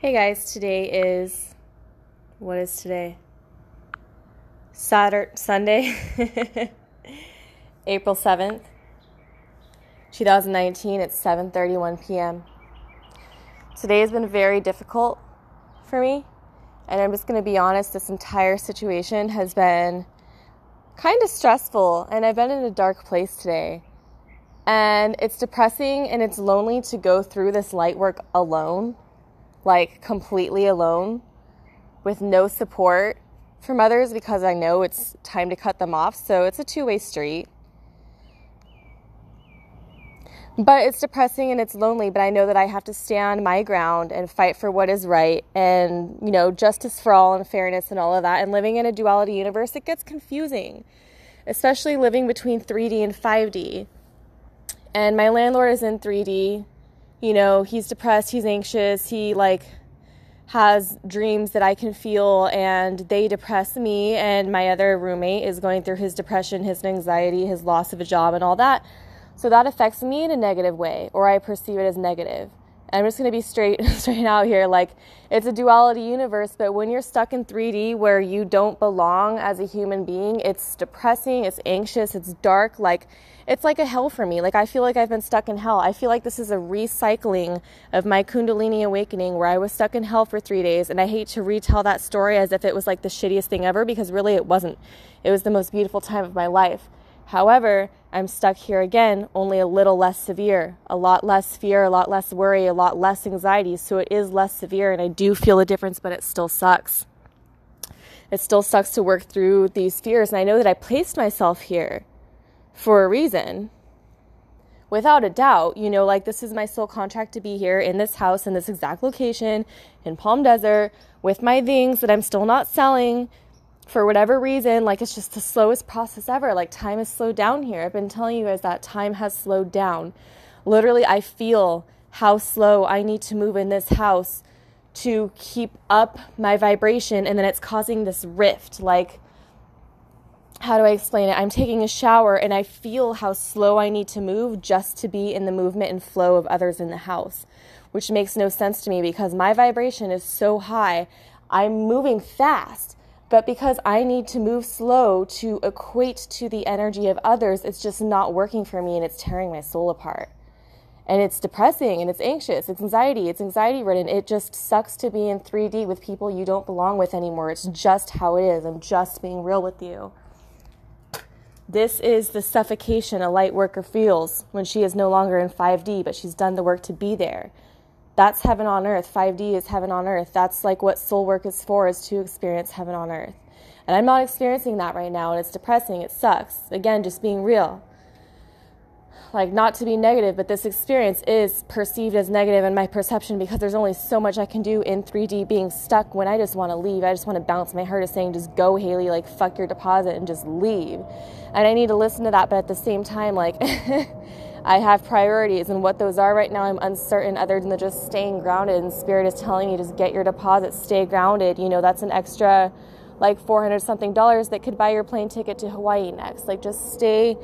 Hey guys, today is what is today? Saturday, Sunday, April 7th, 2019. It's 7:31 p.m. Today has been very difficult for me, and I'm just going to be honest, this entire situation has been kind of stressful, and I've been in a dark place today. And it's depressing and it's lonely to go through this light work alone like completely alone with no support from others because I know it's time to cut them off. So it's a two way street. But it's depressing and it's lonely, but I know that I have to stand my ground and fight for what is right and, you know, justice for all and fairness and all of that. And living in a duality universe, it gets confusing, especially living between 3D and 5D. And my landlord is in 3D you know, he's depressed, he's anxious, he like has dreams that I can feel and they depress me and my other roommate is going through his depression, his anxiety, his loss of a job and all that. So that affects me in a negative way or I perceive it as negative. I'm just going to be straight straight out here like it's a duality universe, but when you're stuck in 3D where you don't belong as a human being, it's depressing, it's anxious, it's dark, like it's like a hell for me. Like I feel like I've been stuck in hell. I feel like this is a recycling of my kundalini awakening where I was stuck in hell for 3 days and I hate to retell that story as if it was like the shittiest thing ever because really it wasn't. It was the most beautiful time of my life. However, I'm stuck here again, only a little less severe, a lot less fear, a lot less worry, a lot less anxiety. So it is less severe, and I do feel a difference, but it still sucks. It still sucks to work through these fears. And I know that I placed myself here for a reason. Without a doubt, you know, like this is my soul contract to be here in this house, in this exact location, in Palm Desert, with my things that I'm still not selling for whatever reason, like it's just the slowest process ever. Like time has slowed down here. I've been telling you guys that time has slowed down. Literally, I feel how slow I need to move in this house to keep up my vibration, and then it's causing this rift. Like, how do I explain it? I'm taking a shower and I feel how slow I need to move just to be in the movement and flow of others in the house, which makes no sense to me because my vibration is so high. I'm moving fast but because I need to move slow to equate to the energy of others, it's just not working for me and it's tearing my soul apart. And it's depressing and it's anxious, it's anxiety, it's anxiety ridden. It just sucks to be in 3D with people you don't belong with anymore. It's just how it is. I'm just being real with you. This is the suffocation a light worker feels when she is no longer in 5D, but she's done the work to be there. That's heaven on earth. 5D is heaven on earth. That's like what soul work is for, is to experience heaven on earth. And I'm not experiencing that right now, and it's depressing. It sucks. Again, just being real. Like, not to be negative, but this experience is perceived as negative in my perception because there's only so much I can do in 3D being stuck when I just want to leave. I just want to bounce. My heart is saying, just go, Haley, like, fuck your deposit and just leave. And I need to listen to that, but at the same time, like, I have priorities, and what those are right now, I'm uncertain, other than just staying grounded. And Spirit is telling me just get your deposit, stay grounded. You know, that's an extra like 400 something dollars that could buy your plane ticket to Hawaii next. Like, just stay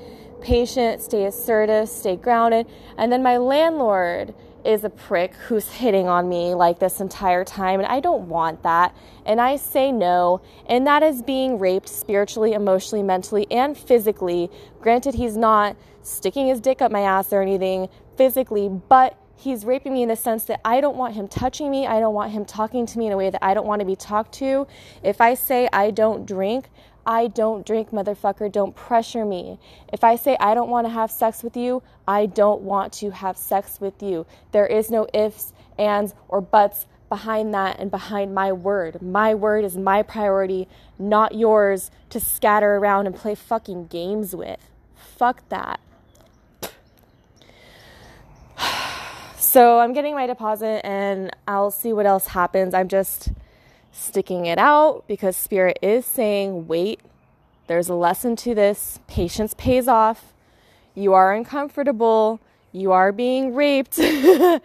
patient, stay assertive, stay grounded. And then my landlord is a prick who's hitting on me like this entire time, and I don't want that. And I say no, and that is being raped spiritually, emotionally, mentally, and physically. Granted, he's not sticking his dick up my ass or anything physically, but he's raping me in the sense that I don't want him touching me. I don't want him talking to me in a way that I don't want to be talked to. If I say I don't drink, I don't drink, motherfucker. Don't pressure me. If I say I don't want to have sex with you, I don't want to have sex with you. There is no ifs, ands, or buts behind that and behind my word. My word is my priority, not yours to scatter around and play fucking games with. Fuck that. So I'm getting my deposit and I'll see what else happens. I'm just sticking it out because Spirit is saying, wait, there's a lesson to this. Patience pays off. You are uncomfortable. You are being raped, you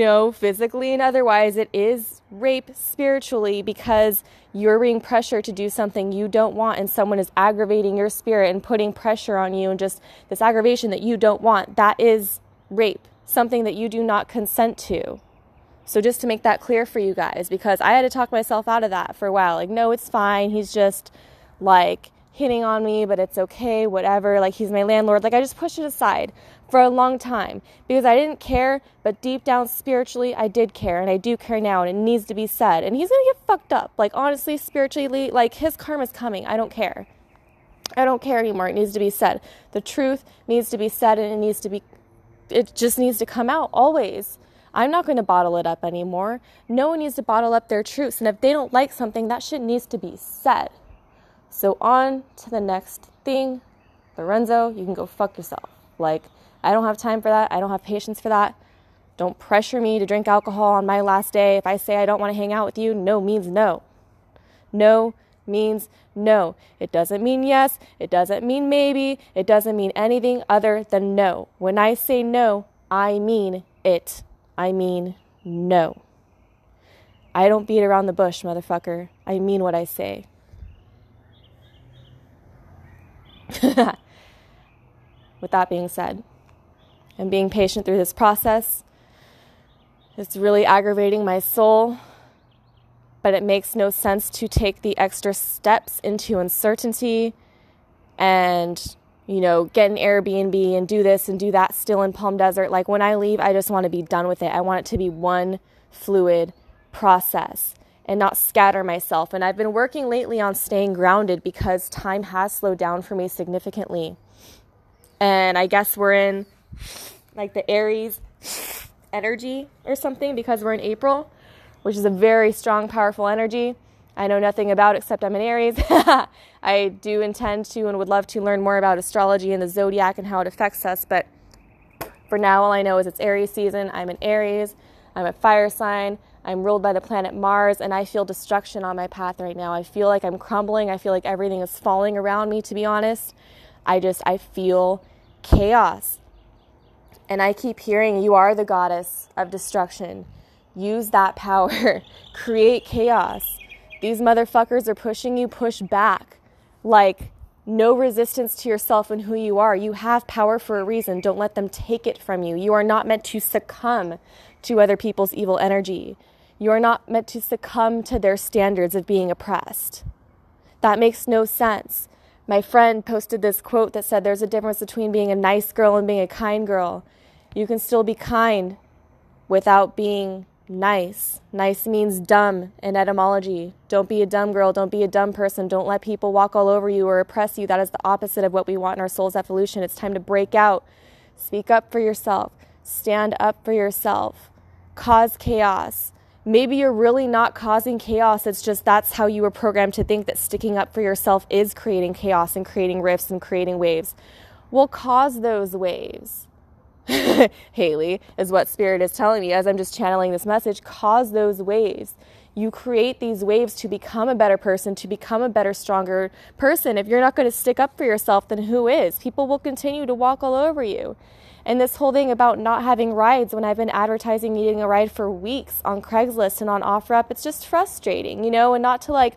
know, physically and otherwise. It is rape spiritually because you're being pressured to do something you don't want, and someone is aggravating your spirit and putting pressure on you, and just this aggravation that you don't want. That is rape, something that you do not consent to. So just to make that clear for you guys, because I had to talk myself out of that for a while. Like, no, it's fine. He's just like hitting on me, but it's okay, whatever. Like, he's my landlord. Like, I just pushed it aside for a long time because I didn't care, but deep down spiritually, I did care and I do care now and it needs to be said. And he's gonna get fucked up. Like, honestly, spiritually, like, his karma's coming. I don't care. I don't care anymore. It needs to be said. The truth needs to be said and it needs to be, it just needs to come out always. I'm not going to bottle it up anymore. No one needs to bottle up their truths. And if they don't like something, that shit needs to be said. So, on to the next thing. Lorenzo, you can go fuck yourself. Like, I don't have time for that. I don't have patience for that. Don't pressure me to drink alcohol on my last day. If I say I don't want to hang out with you, no means no. No means no. It doesn't mean yes. It doesn't mean maybe. It doesn't mean anything other than no. When I say no, I mean it. I mean no. I don't beat around the bush, motherfucker. I mean what I say. With that being said, and being patient through this process, it's really aggravating my soul, but it makes no sense to take the extra steps into uncertainty and, you know, get an Airbnb and do this and do that still in Palm Desert. Like when I leave, I just want to be done with it. I want it to be one fluid process and not scatter myself. And I've been working lately on staying grounded because time has slowed down for me significantly. And I guess we're in like the Aries energy or something because we're in April, which is a very strong, powerful energy. I know nothing about except I'm an Aries. I do intend to and would love to learn more about astrology and the zodiac and how it affects us, but for now, all I know is it's Aries season. I'm an Aries. I'm a fire sign. I'm ruled by the planet Mars, and I feel destruction on my path right now. I feel like I'm crumbling. I feel like everything is falling around me, to be honest. I just, I feel chaos. And I keep hearing, You are the goddess of destruction. Use that power, create chaos. These motherfuckers are pushing you, push back. Like, no resistance to yourself and who you are. You have power for a reason. Don't let them take it from you. You are not meant to succumb to other people's evil energy. You are not meant to succumb to their standards of being oppressed. That makes no sense. My friend posted this quote that said there's a difference between being a nice girl and being a kind girl. You can still be kind without being nice. Nice means dumb in etymology. Don't be a dumb girl. Don't be a dumb person. Don't let people walk all over you or oppress you. That is the opposite of what we want in our soul's evolution. It's time to break out. Speak up for yourself. Stand up for yourself. Cause chaos. Maybe you're really not causing chaos. It's just that's how you were programmed to think that sticking up for yourself is creating chaos and creating rifts and creating waves. We'll cause those waves. Haley is what Spirit is telling me as I'm just channeling this message. Cause those waves. You create these waves to become a better person, to become a better, stronger person. If you're not going to stick up for yourself, then who is? People will continue to walk all over you. And this whole thing about not having rides when I've been advertising needing a ride for weeks on Craigslist and on OfferUp, it's just frustrating, you know, and not to like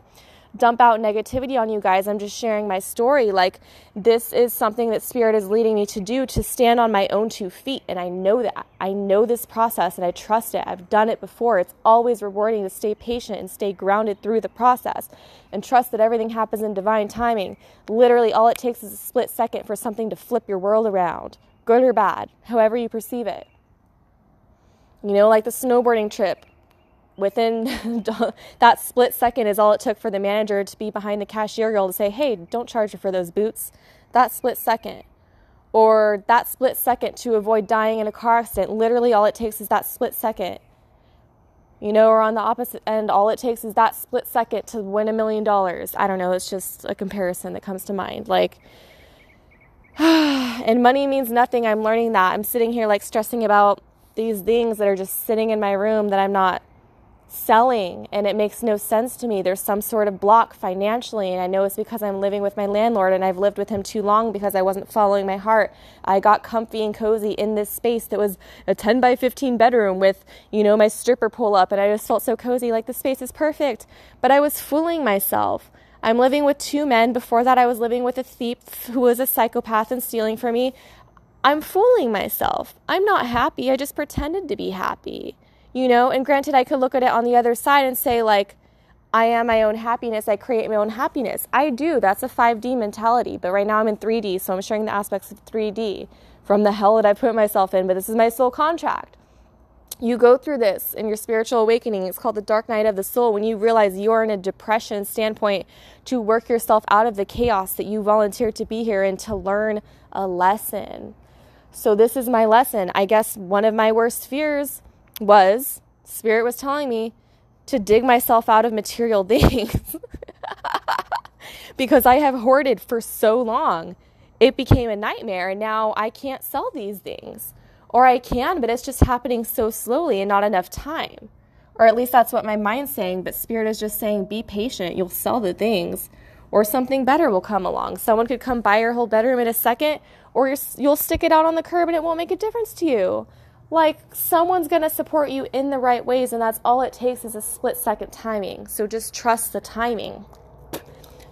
dump out negativity on you guys. I'm just sharing my story. Like, this is something that Spirit is leading me to do to stand on my own two feet. And I know that. I know this process and I trust it. I've done it before. It's always rewarding to stay patient and stay grounded through the process and trust that everything happens in divine timing. Literally, all it takes is a split second for something to flip your world around good or bad, however you perceive it. You know, like the snowboarding trip. Within that split second is all it took for the manager to be behind the cashier girl to say, hey, don't charge her for those boots. That split second. Or that split second to avoid dying in a car accident. Literally, all it takes is that split second. You know, or on the opposite end, all it takes is that split second to win a million dollars. I don't know, it's just a comparison that comes to mind. Like, and money means nothing. I'm learning that. I'm sitting here like stressing about these things that are just sitting in my room that I'm not selling and it makes no sense to me. There's some sort of block financially and I know it's because I'm living with my landlord and I've lived with him too long because I wasn't following my heart. I got comfy and cozy in this space that was a 10 by 15 bedroom with, you know, my stripper pull up and I just felt so cozy like the space is perfect. But I was fooling myself. I'm living with two men. Before that, I was living with a thief who was a psychopath and stealing from me. I'm fooling myself. I'm not happy. I just pretended to be happy. You know? And granted, I could look at it on the other side and say, like, I am my own happiness. I create my own happiness. I do. That's a 5D mentality. But right now I'm in 3D, so I'm sharing the aspects of 3D from the hell that I put myself in. But this is my soul contract. You go through this in your spiritual awakening. It's called the dark night of the soul when you realize you're in a depression standpoint to work yourself out of the chaos that you volunteered to be here and to learn a lesson. So, this is my lesson. I guess one of my worst fears was Spirit was telling me to dig myself out of material things because I have hoarded for so long. It became a nightmare, and now I can't sell these things. Or I can, but it's just happening so slowly and not enough time. Or at least that's what my mind's saying, but spirit is just saying, be patient, you'll sell the things, or something better will come along. Someone could come buy your whole bedroom in a second, or you'll stick it out on the curb and it won't make a difference to you. Like, someone's gonna support you in the right ways, and that's all it takes is a split second timing. So just trust the timing.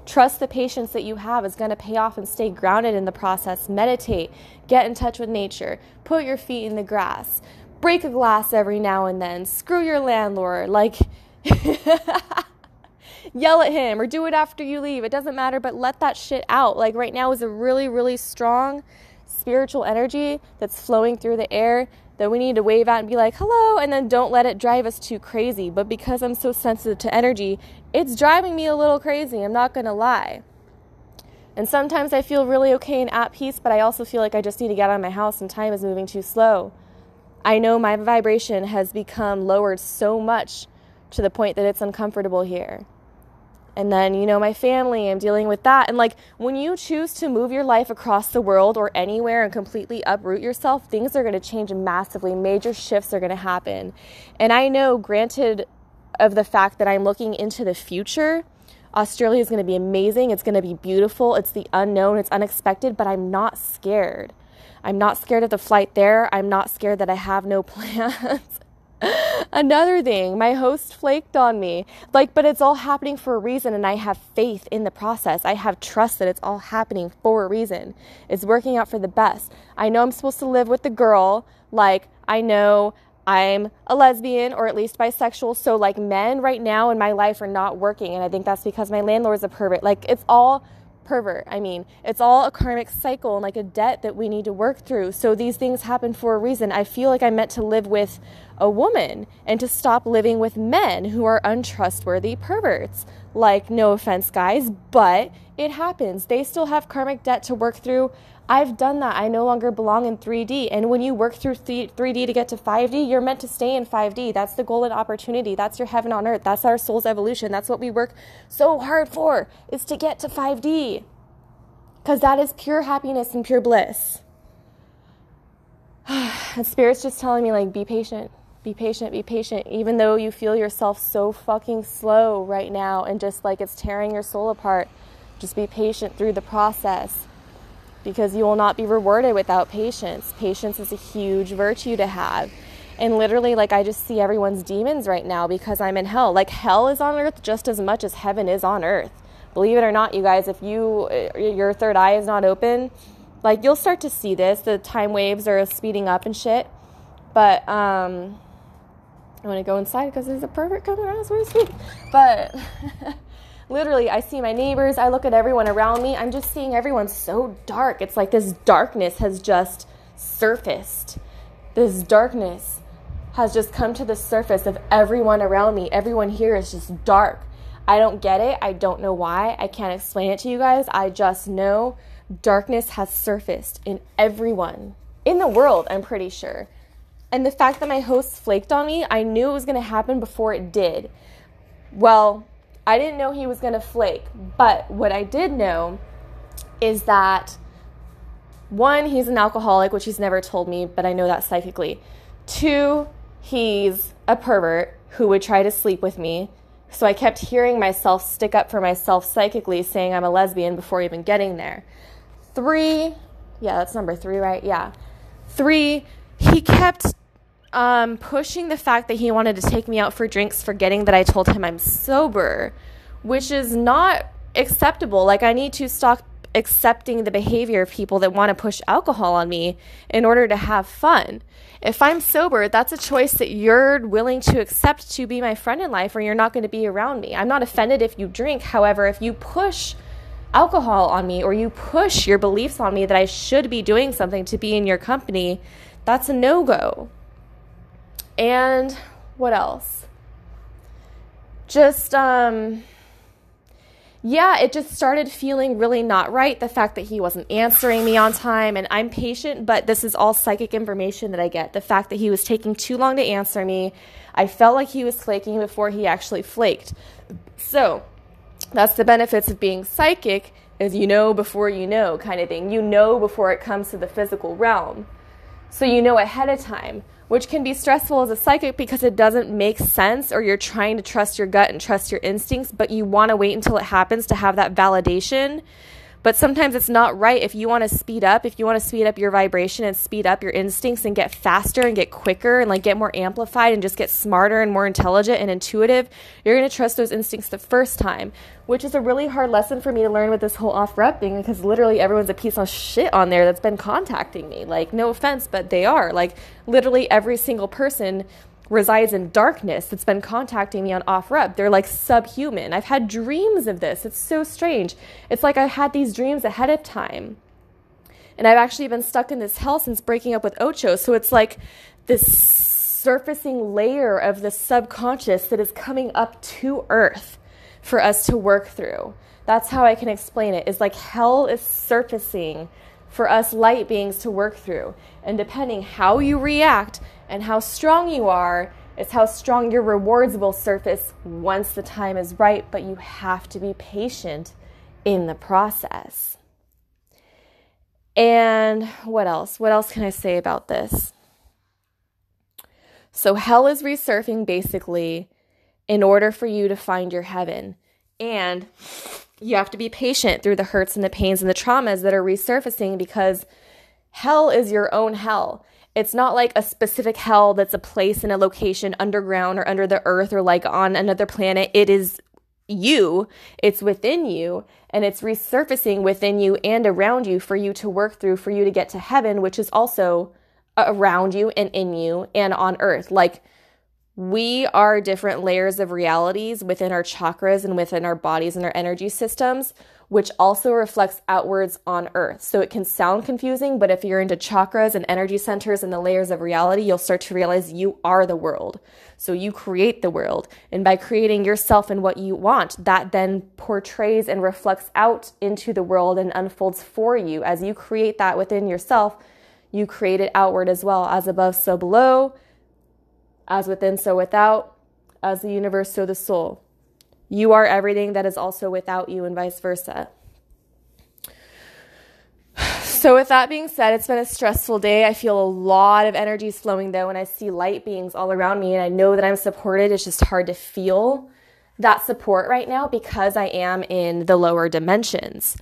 Trust the patience that you have is going to pay off and stay grounded in the process. Meditate, get in touch with nature, put your feet in the grass, break a glass every now and then, screw your landlord, like yell at him or do it after you leave. It doesn't matter, but let that shit out. Like right now is a really, really strong spiritual energy that's flowing through the air that we need to wave at and be like, hello, and then don't let it drive us too crazy. But because I'm so sensitive to energy, it's driving me a little crazy. I'm not going to lie. And sometimes I feel really okay and at peace, but I also feel like I just need to get out of my house and time is moving too slow. I know my vibration has become lowered so much to the point that it's uncomfortable here and then you know my family i'm dealing with that. And like when you choose to move your life across the world or anywhere and completely uproot yourself things are going to change massively. Major shifts are going to happen. And i know granted of the fact that i'm looking into the future australia is going to be amazing. It's going to be beautiful. It's the unknown. It's unexpected but i'm not scared. I'm not scared of the flight there. I'm not scared that i have no plans Another thing, my host flaked on me. Like, but it's all happening for a reason, and I have faith in the process. I have trust that it's all happening for a reason. It's working out for the best. I know I'm supposed to live with the girl. Like, I know I'm a lesbian or at least bisexual. So, like, men right now in my life are not working. And I think that's because my landlord's a pervert. Like, it's all pervert. I mean, it's all a karmic cycle and like a debt that we need to work through. So these things happen for a reason. I feel like I'm meant to live with a woman and to stop living with men who are untrustworthy perverts. Like, no offense, guys, but it happens. They still have karmic debt to work through. I've done that. I no longer belong in 3D. And when you work through 3D to get to 5D, you're meant to stay in 5D. That's the golden opportunity. That's your heaven on earth. That's our soul's evolution. That's what we work so hard for, is to get to 5D. Because that is pure happiness and pure bliss. and Spirit's just telling me, like, be patient. Be patient, be patient. Even though you feel yourself so fucking slow right now and just like it's tearing your soul apart, just be patient through the process because you will not be rewarded without patience. Patience is a huge virtue to have. And literally, like, I just see everyone's demons right now because I'm in hell. Like, hell is on earth just as much as heaven is on earth. Believe it or not, you guys, if you your third eye is not open, like you'll start to see this. The time waves are speeding up and shit. But um I want to go inside because there's a pervert coming around we speak. But literally i see my neighbors i look at everyone around me i'm just seeing everyone so dark. It's like this darkness has just surfaced. This darkness has just come to the surface of everyone around me. Everyone here is just dark. I don't get it i don't know why i can't explain it to you guys. I just know darkness has surfaced in everyone in the world i'm pretty sure. And the fact that my host flaked on me i knew it was going to happen before it did. Well I didn't know he was going to flake, but what I did know is that one, he's an alcoholic, which he's never told me, but I know that psychically. Two, he's a pervert who would try to sleep with me. So I kept hearing myself stick up for myself psychically, saying I'm a lesbian before even getting there. Three, yeah, that's number three, right? Yeah. Three, he kept um, pushing the fact that he wanted to take me out for drinks, forgetting that I told him I'm sober, which is not acceptable. Like, I need to stop accepting the behavior of people that want to push alcohol on me in order to have fun. If I'm sober, that's a choice that you're willing to accept to be my friend in life, or you're not going to be around me. I'm not offended if you drink. However, if you push alcohol on me or you push your beliefs on me that I should be doing something to be in your company, that's a no go. And what else? Just, um, yeah, it just started feeling really not right. The fact that he wasn't answering me on time, and I'm patient, but this is all psychic information that I get. The fact that he was taking too long to answer me, I felt like he was flaking before he actually flaked. So, that's the benefits of being psychic is you know before you know kind of thing. You know before it comes to the physical realm. So you know ahead of time, which can be stressful as a psychic because it doesn't make sense or you're trying to trust your gut and trust your instincts, but you want to wait until it happens to have that validation but sometimes it's not right if you want to speed up, if you want to speed up your vibration and speed up your instincts and get faster and get quicker and like get more amplified and just get smarter and more intelligent and intuitive, you're going to trust those instincts the first time, which is a really hard lesson for me to learn with this whole OfferUp thing because literally everyone's a piece of shit on there that's been contacting me. Like, no offense, but they are. Like, literally every single person resides in darkness that's been contacting me on OfferUp. They're like subhuman. I've had dreams of this. It's so strange. It's like I had these dreams ahead of time. And I've actually been stuck in this hell since breaking up with Ocho. So it's like this surfacing layer of the subconscious that is coming up to earth for us to work through. That's how I can explain it. Is like hell is surfacing for us light beings to work through. And depending how you react and how strong you are is how strong your rewards will surface once the time is right, but you have to be patient in the process. And what else? What else can I say about this? So, hell is resurfing basically in order for you to find your heaven. And you have to be patient through the hurts and the pains and the traumas that are resurfacing because hell is your own hell. It's not like a specific hell that's a place in a location underground or under the earth or like on another planet. It is you, it's within you, and it's resurfacing within you and around you for you to work through, for you to get to heaven, which is also around you and in you and on earth. Like, we are different layers of realities within our chakras and within our bodies and our energy systems which also reflects outwards on earth. So it can sound confusing, but if you're into chakras and energy centers and the layers of reality, you'll start to realize you are the world. So you create the world. And by creating yourself and what you want, that then portrays and reflects out into the world and unfolds for you. As you create that within yourself, you create it outward as well. As above, so below. As within, so without. As the universe, so the soul. You are everything that is also without you, and vice versa. So, with that being said, it's been a stressful day. I feel a lot of energy flowing though, and I see light beings all around me, and I know that I'm supported. It's just hard to feel that support right now because I am in the lower dimensions.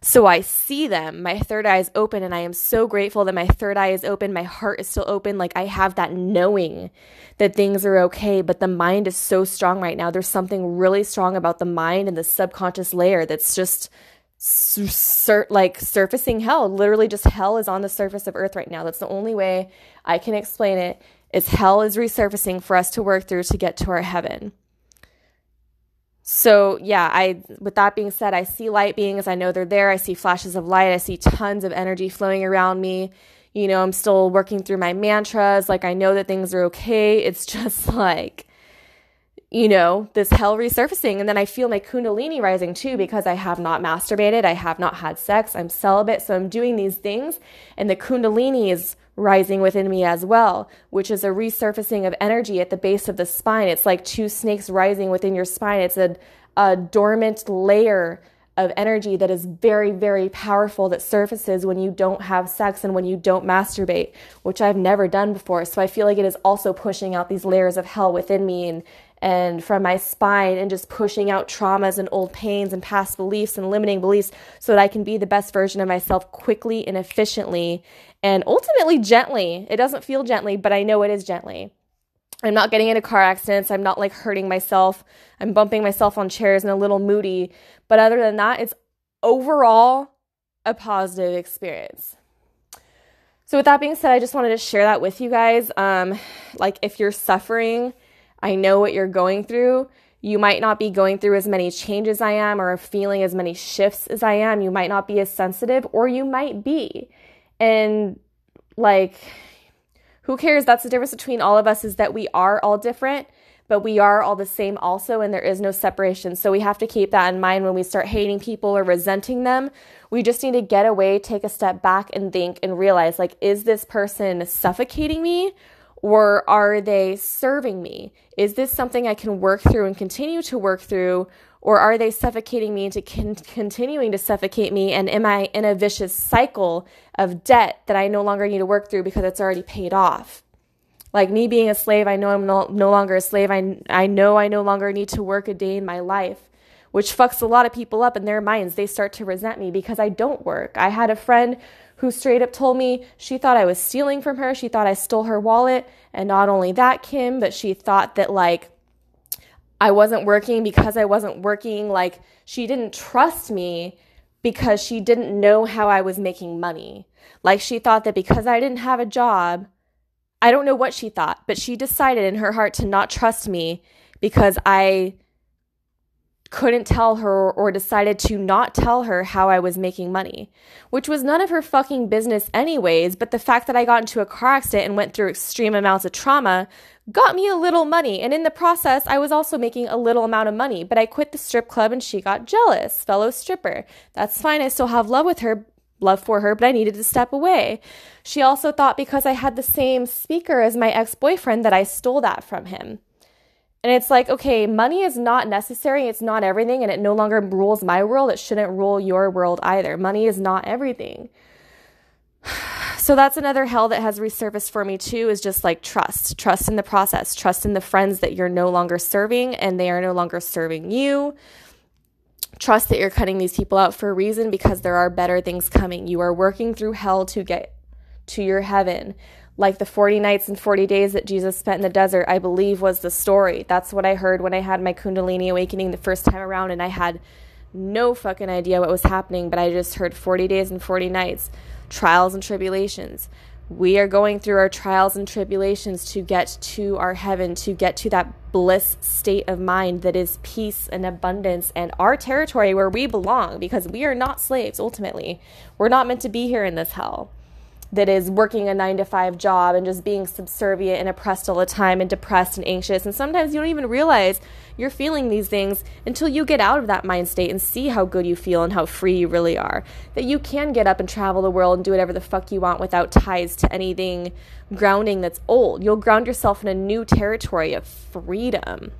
So I see them. My third eye is open, and I am so grateful that my third eye is open. My heart is still open. Like I have that knowing that things are okay, but the mind is so strong right now. There's something really strong about the mind and the subconscious layer that's just sur- like surfacing hell. Literally, just hell is on the surface of earth right now. That's the only way I can explain it. Is hell is resurfacing for us to work through to get to our heaven. So, yeah, I with that being said, I see light beings, I know they're there. I see flashes of light. I see tons of energy flowing around me. You know, I'm still working through my mantras. Like I know that things are okay. It's just like you know, this hell resurfacing. And then I feel my Kundalini rising too because I have not masturbated. I have not had sex. I'm celibate. So I'm doing these things. And the Kundalini is rising within me as well, which is a resurfacing of energy at the base of the spine. It's like two snakes rising within your spine. It's a, a dormant layer of energy that is very, very powerful that surfaces when you don't have sex and when you don't masturbate, which I've never done before. So I feel like it is also pushing out these layers of hell within me and and from my spine and just pushing out traumas and old pains and past beliefs and limiting beliefs so that I can be the best version of myself quickly and efficiently and ultimately gently. It doesn't feel gently, but I know it is gently. I'm not getting into car accidents. I'm not like hurting myself. I'm bumping myself on chairs and a little moody. But other than that, it's overall a positive experience. So, with that being said, I just wanted to share that with you guys. Um, like, if you're suffering, I know what you're going through. You might not be going through as many changes I am or feeling as many shifts as I am. You might not be as sensitive, or you might be. And, like, who cares? That's the difference between all of us is that we are all different but we are all the same also, and there is no separation. So we have to keep that in mind when we start hating people or resenting them. We just need to get away, take a step back, and think and realize like, is this person suffocating me? Or are they serving me? Is this something I can work through and continue to work through? Or are they suffocating me into con- continuing to suffocate me? And am I in a vicious cycle of debt that I no longer need to work through because it's already paid off? Like me being a slave, I know I'm no, no longer a slave. I, I know I no longer need to work a day in my life, which fucks a lot of people up in their minds. They start to resent me because I don't work. I had a friend who straight up told me she thought I was stealing from her. She thought I stole her wallet. And not only that, Kim, but she thought that like I wasn't working because I wasn't working. Like she didn't trust me because she didn't know how I was making money. Like she thought that because I didn't have a job, I don't know what she thought, but she decided in her heart to not trust me because I couldn't tell her or decided to not tell her how I was making money, which was none of her fucking business, anyways. But the fact that I got into a car accident and went through extreme amounts of trauma got me a little money. And in the process, I was also making a little amount of money. But I quit the strip club and she got jealous, fellow stripper. That's fine. I still have love with her, love for her, but I needed to step away. She also thought because I had the same speaker as my ex boyfriend that I stole that from him. And it's like, okay, money is not necessary, it's not everything, and it no longer rules my world. It shouldn't rule your world either. Money is not everything. So that's another hell that has resurfaced for me too is just like trust. Trust in the process, trust in the friends that you're no longer serving and they are no longer serving you trust that you're cutting these people out for a reason because there are better things coming. You are working through hell to get to your heaven. Like the 40 nights and 40 days that Jesus spent in the desert, I believe was the story. That's what I heard when I had my Kundalini awakening the first time around, and I had no fucking idea what was happening, but I just heard 40 days and 40 nights, trials and tribulations. We are going through our trials and tribulations to get to our heaven, to get to that bliss state of mind that is peace and abundance and our territory where we belong because we are not slaves ultimately. We're not meant to be here in this hell that is working a nine to five job and just being subservient and oppressed all the time and depressed and anxious. And sometimes you don't even realize you're feeling these things until you get out of that mind state and see how good you feel and how free you really are. That you can get up and travel the world and do whatever the fuck you want without ties to anything grounding that's old. You'll ground yourself in a new territory of freedom.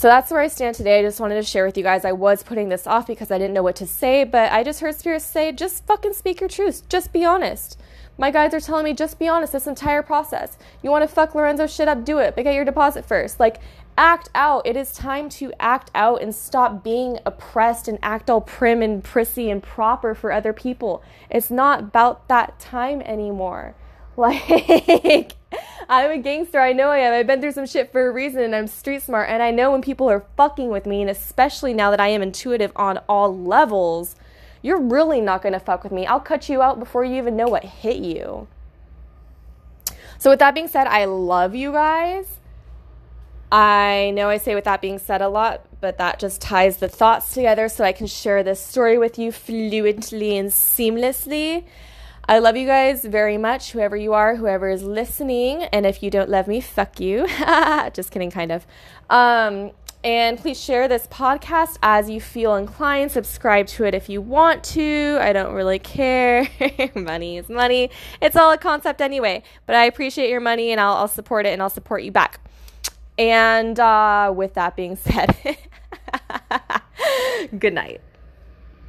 So that's where I stand today. I just wanted to share with you guys. I was putting this off because I didn't know what to say, but I just heard Spirit say, just fucking speak your truth. Just be honest. My guides are telling me, just be honest this entire process. You want to fuck Lorenzo shit up, do it, but get your deposit first. Like, act out. It is time to act out and stop being oppressed and act all prim and prissy and proper for other people. It's not about that time anymore. Like, I'm a gangster. I know I am. I've been through some shit for a reason and I'm street smart. And I know when people are fucking with me, and especially now that I am intuitive on all levels, you're really not going to fuck with me. I'll cut you out before you even know what hit you. So, with that being said, I love you guys. I know I say with that being said a lot, but that just ties the thoughts together so I can share this story with you fluently and seamlessly. I love you guys very much, whoever you are, whoever is listening. And if you don't love me, fuck you. Just kidding, kind of. Um, and please share this podcast as you feel inclined. Subscribe to it if you want to. I don't really care. money is money. It's all a concept anyway. But I appreciate your money and I'll, I'll support it and I'll support you back. And uh, with that being said, good night.